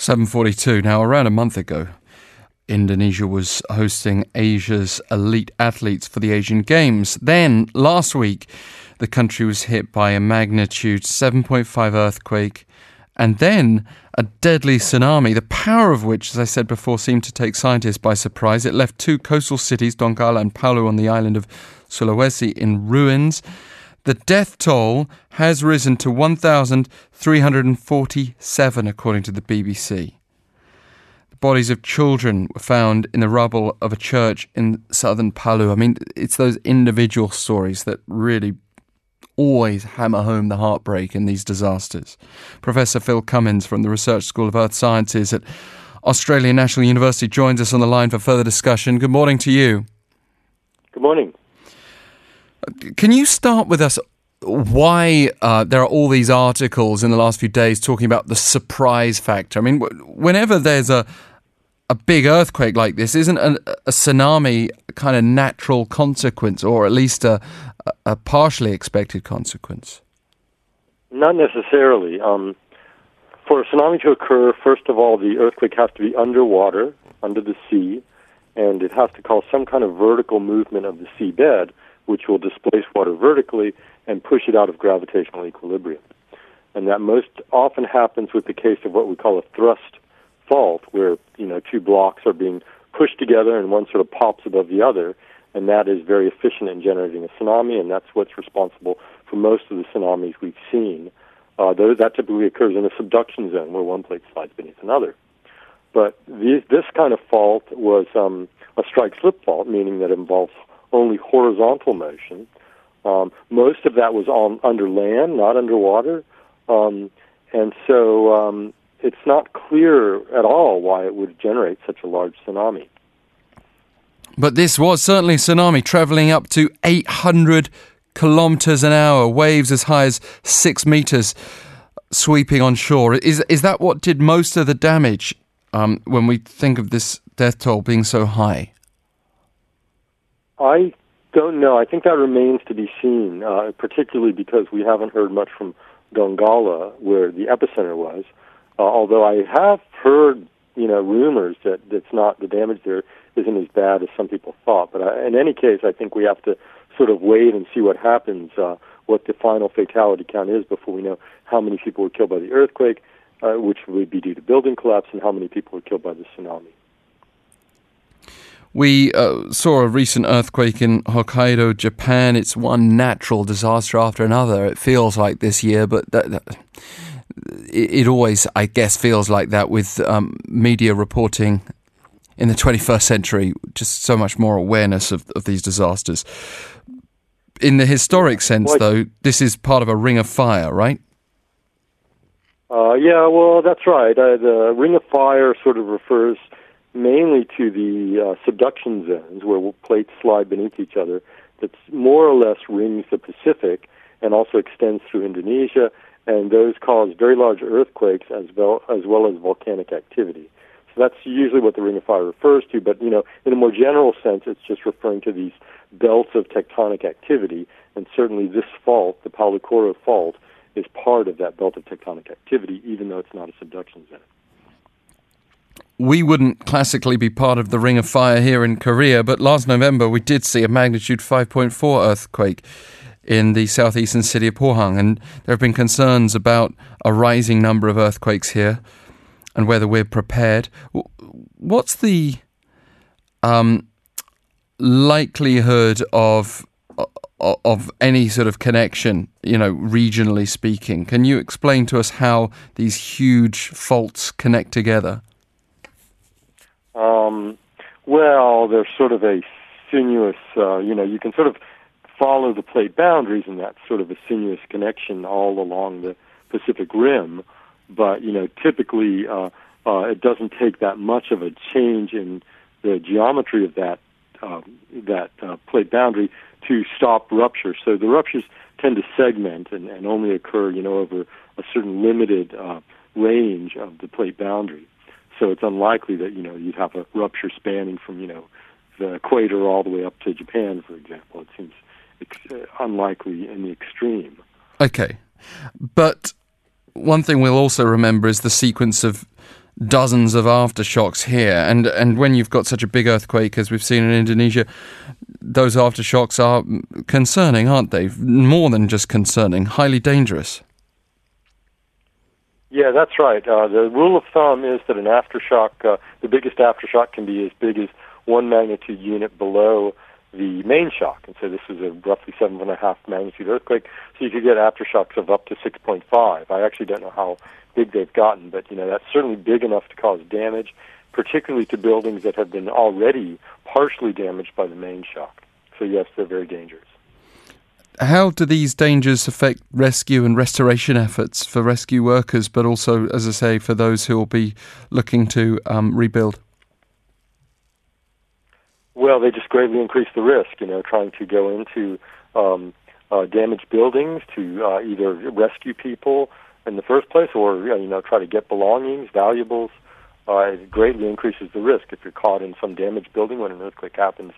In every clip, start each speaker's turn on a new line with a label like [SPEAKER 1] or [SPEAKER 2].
[SPEAKER 1] 742. Now, around a month ago, Indonesia was hosting Asia's elite athletes for the Asian Games. Then, last week, the country was hit by a magnitude 7.5 earthquake and then a deadly tsunami, the power of which, as I said before, seemed to take scientists by surprise. It left two coastal cities, Donggala and Palu, on the island of Sulawesi in ruins. The death toll has risen to 1,347, according to the BBC. The bodies of children were found in the rubble of a church in southern Palu. I mean, it's those individual stories that really always hammer home the heartbreak in these disasters. Professor Phil Cummins from the Research School of Earth Sciences at Australian National University joins us on the line for further discussion. Good morning to you.
[SPEAKER 2] Good morning.
[SPEAKER 1] Can you start with us why uh, there are all these articles in the last few days talking about the surprise factor? I mean, whenever there's a a big earthquake like this, isn't a, a tsunami kind of natural consequence, or at least a, a partially expected consequence?
[SPEAKER 2] Not necessarily. Um, for a tsunami to occur, first of all, the earthquake has to be underwater, under the sea, and it has to cause some kind of vertical movement of the seabed which will displace water vertically and push it out of gravitational equilibrium. And that most often happens with the case of what we call a thrust fault, where you know two blocks are being pushed together and one sort of pops above the other, and that is very efficient in generating a tsunami, and that's what's responsible for most of the tsunamis we've seen. Uh, that typically occurs in a subduction zone where one plate slides beneath another. But these, this kind of fault was um, a strike slip fault, meaning that it involves only horizontal motion. Um, most of that was on under land, not underwater, um, and so um, it's not clear at all why it would generate such a large tsunami.
[SPEAKER 1] But this was certainly a tsunami traveling up to 800 kilometers an hour, waves as high as six meters sweeping on shore. Is, is that what did most of the damage um, when we think of this death toll being so high?
[SPEAKER 2] I don't know. I think that remains to be seen, uh, particularly because we haven't heard much from Donggala, where the epicenter was. Uh, although I have heard, you know, rumors that it's not the damage there isn't as bad as some people thought. But I, in any case, I think we have to sort of wait and see what happens, uh, what the final fatality count is before we know how many people were killed by the earthquake, uh, which would be due to building collapse, and how many people were killed by the tsunami.
[SPEAKER 1] We uh, saw a recent earthquake in Hokkaido, Japan. It's one natural disaster after another. It feels like this year, but that, that, it, it, always, I guess, feels like that with um, media reporting in the 21st century. Just so much more awareness of, of these disasters. In the historic sense, though, this is part of a ring of fire, right?
[SPEAKER 2] Uh, yeah, well, that's right. Uh, the ring of fire sort of refers mainly to the uh, subduction zones where plates slide beneath each other that more or less rings the Pacific and also extends through Indonesia, and those cause very large earthquakes as well as well as volcanic activity. So that's usually what the Ring of Fire refers to, but you know, in a more general sense, it's just referring to these belts of tectonic activity, and certainly this fault, the Palu Koro fault, is part of that belt of tectonic activity, even though it's not a subduction zone
[SPEAKER 1] we wouldn't classically be part of the Ring of Fire here in Korea, but last November we did see a magnitude 5.4 earthquake in the southeastern city of Pohang, and there have been concerns about a rising number of earthquakes here and whether we're prepared. What's the um, likelihood of of any sort of connection, you know, regionally speaking? Can you explain to us how these huge faults connect together?
[SPEAKER 2] Um, well, there's sort of a sinuous, uh, you know, you can sort of follow the plate boundaries, and that's sort of a sinuous connection all along the Pacific Rim. But you know, typically, uh, uh, it doesn't take that much of a change in the geometry of that uh, that uh, plate boundary to stop rupture. So the ruptures tend to segment and, and only occur, you know, over a certain limited uh, range of the plate boundary. So it's unlikely that you know you'd have a rupture spanning from you know the equator all the way up to Japan, for example. It seems ex- uh, unlikely in the extreme.
[SPEAKER 1] Okay, but one thing we'll also remember is the sequence of dozens of aftershocks here. And, and when you've got such a big earthquake as we've seen in Indonesia, those aftershocks are concerning, aren't they? More than just concerning, highly dangerous.
[SPEAKER 2] Yeah, that's right. Uh, the rule of thumb is that an aftershock, uh, the biggest aftershock can be as big as one magnitude unit below the main shock. And so this is a roughly seven and a half magnitude earthquake. So you could get aftershocks of up to 6.5. I actually don't know how big they've gotten, but you know that's certainly big enough to cause damage, particularly to buildings that have been already partially damaged by the main shock. So yes, they're very dangerous.
[SPEAKER 1] How do these dangers affect rescue and restoration efforts for rescue workers, but also, as I say, for those who will be looking to um, rebuild?
[SPEAKER 2] Well, they just greatly increase the risk. You know, trying to go into um, uh, damaged buildings to uh, either rescue people in the first place, or you know, try to get belongings, valuables. Uh, it greatly increases the risk if you're caught in some damaged building when an earthquake happens.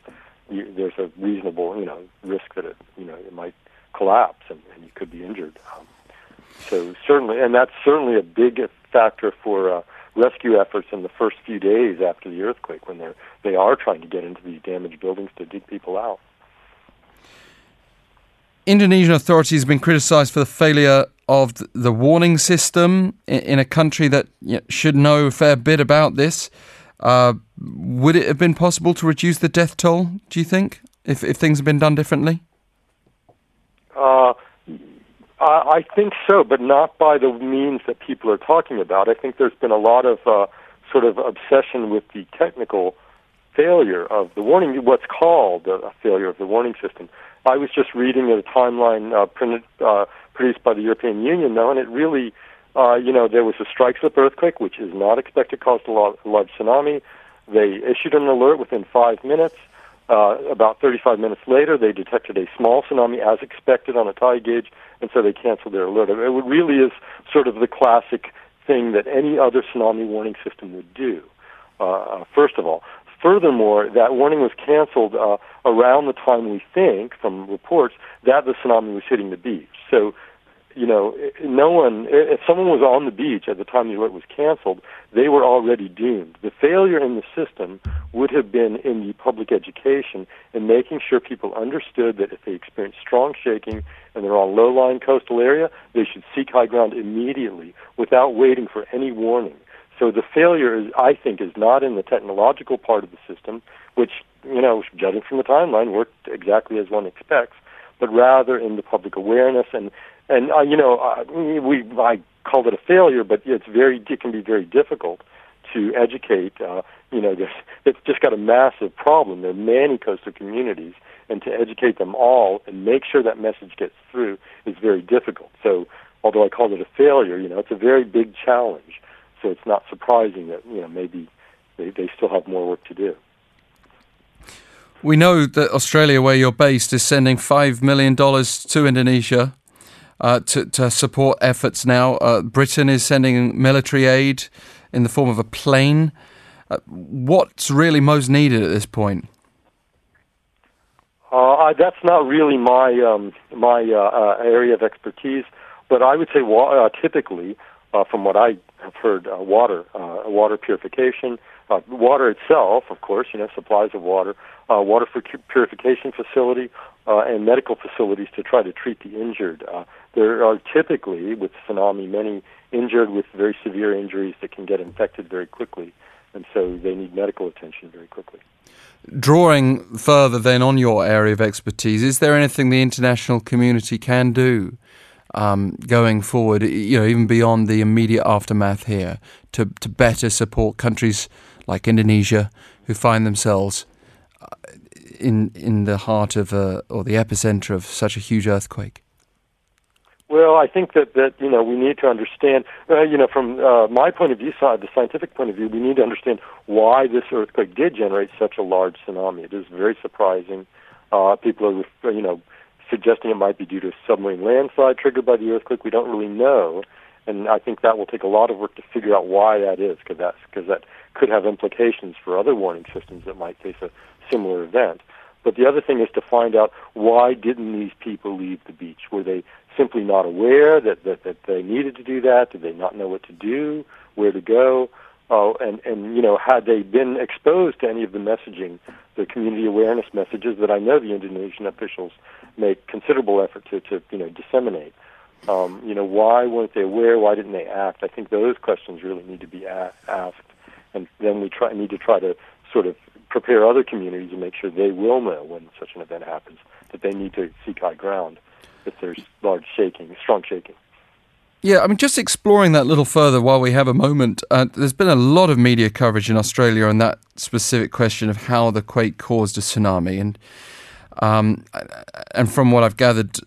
[SPEAKER 2] You, there's a reasonable, you know, risk that it, you know, it might collapse and, and you could be injured. Um, so certainly, and that's certainly a big factor for uh, rescue efforts in the first few days after the earthquake when they're they are trying to get into these damaged buildings to dig people out.
[SPEAKER 1] Indonesian authorities have been criticized for the failure of the warning system in a country that should know a fair bit about this. Uh, would it have been possible to reduce the death toll, do you think, if, if things had been done differently?
[SPEAKER 2] Uh, I think so, but not by the means that people are talking about. I think there's been a lot of uh, sort of obsession with the technical failure of the warning, what's called a failure of the warning system. I was just reading a timeline uh, printed, uh, produced by the European Union, though, and it really, uh, you know, there was a strike slip earthquake, which is not expected to cause a large tsunami. They issued an alert within five minutes. Uh, about 35 minutes later, they detected a small tsunami as expected on a tide gauge, and so they canceled their alert. It really is sort of the classic thing that any other tsunami warning system would do. Uh, uh first of all, Furthermore, that warning was canceled uh, around the time we think, from reports, that the tsunami was hitting the beach. So, you know, no one, if someone was on the beach at the time the alert was canceled, they were already doomed. The failure in the system would have been in the public education and making sure people understood that if they experienced strong shaking and they're on low-lying coastal area, they should seek high ground immediately without waiting for any warning. So the failure, is, I think, is not in the technological part of the system, which, you know, judging from the timeline, worked exactly as one expects, but rather in the public awareness and and uh, you know, uh, we I called it a failure, but it's very it can be very difficult to educate. Uh, you know, this it's just got a massive problem. There are many coastal communities, and to educate them all and make sure that message gets through is very difficult. So, although I called it a failure, you know, it's a very big challenge so it's not surprising that you know maybe they, they still have more work to do.
[SPEAKER 1] We know that Australia, where you're based, is sending five million dollars to Indonesia uh, to, to support efforts now. Uh, Britain is sending military aid in the form of a plane. Uh, what's really most needed at this point?
[SPEAKER 2] Uh, that's not really my um, my uh, uh, area of expertise, but I would say wa- typically, from what I have heard water, water purification, uh, water itself, of course, you know, supplies of water, uh, water for purification facility, uh, and medical facilities to try to treat the injured. Uh, there are typically, with tsunami, many injured with very severe injuries that can get infected very quickly, and so they need medical attention very quickly.
[SPEAKER 1] Drawing further then on your area of expertise, is there anything the international community can do um, going forward, you know, even beyond the immediate aftermath here, to, to better support countries like Indonesia who find themselves uh, in in the heart of a, or the epicenter of such a huge earthquake?
[SPEAKER 2] Well, I think that that you know we need to understand, uh, you know, from uh, my point of view, side, the scientific point of view, we need to understand why this earthquake did generate such a large tsunami. It is very surprising. Uh, people are, you know, suggesting it might be due to a submarine landslide triggered by the earthquake. We don't really know, and I think that will take a lot of work to figure out why that is, because that's because that could have implications for other warning systems that might face a similar event. But the other thing is to find out why didn't these people leave the beach? Were they simply not aware that, that, that they needed to do that? Did they not know what to do, where to go? uh, and and you know, had they been exposed to any of the messaging, the community awareness messages that I know the Indonesian officials make considerable effort to to you know disseminate. Um, you know, why weren't they aware? Why didn't they act? I think those questions really need to be a- asked, and then we try need to try to sort of prepare other communities and make sure they will know when such an event happens that they need to seek high ground if there's large shaking, strong shaking.
[SPEAKER 1] Yeah, I mean, just exploring that a little further while we have a moment. Uh, there's been a lot of media coverage in Australia on that specific question of how the quake caused a tsunami, and um, and from what I've gathered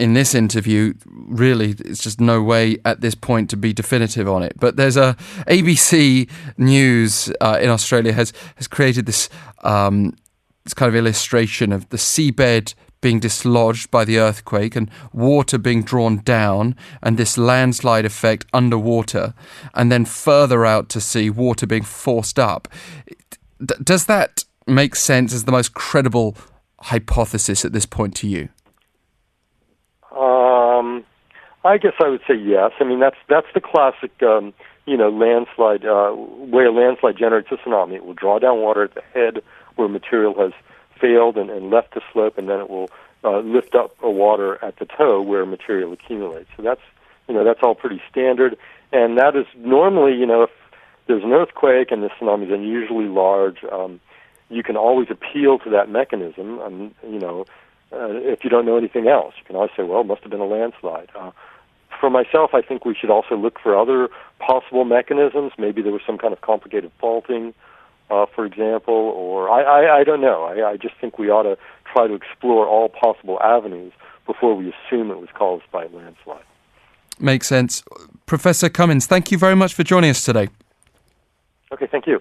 [SPEAKER 1] in this interview, really, it's just no way at this point to be definitive on it. But there's a ABC News uh, in Australia has has created this um, this kind of illustration of the seabed being dislodged by the earthquake and water being drawn down and this landslide effect underwater and then further out to sea water being forced up D- does that make sense as the most credible hypothesis at this point to you
[SPEAKER 2] um, I guess I would say yes. I mean that's that's the classic um, you know landslide uh, way a landslide generates a tsunami. It will draw down water at the head where material has failed and, and left the slope, and then it will uh, lift up a water at the toe where material accumulates. So that's you know that's all pretty standard, and that is normally you know if there's an earthquake and the tsunami is unusually large, um, you can always appeal to that mechanism. Um, you know, uh, if you don't know anything else, you can always say, well, it must have been a landslide. Uh, for myself, I think we should also look for other possible mechanisms. Maybe there was some kind of complicated faulting uh, for example, or I, I, I don't know. I, I just think we ought to try to explore all possible avenues before we assume it was caused by a landslide.
[SPEAKER 1] Makes sense. Professor Cummins, thank you very much for joining us today.
[SPEAKER 2] Okay, thank you.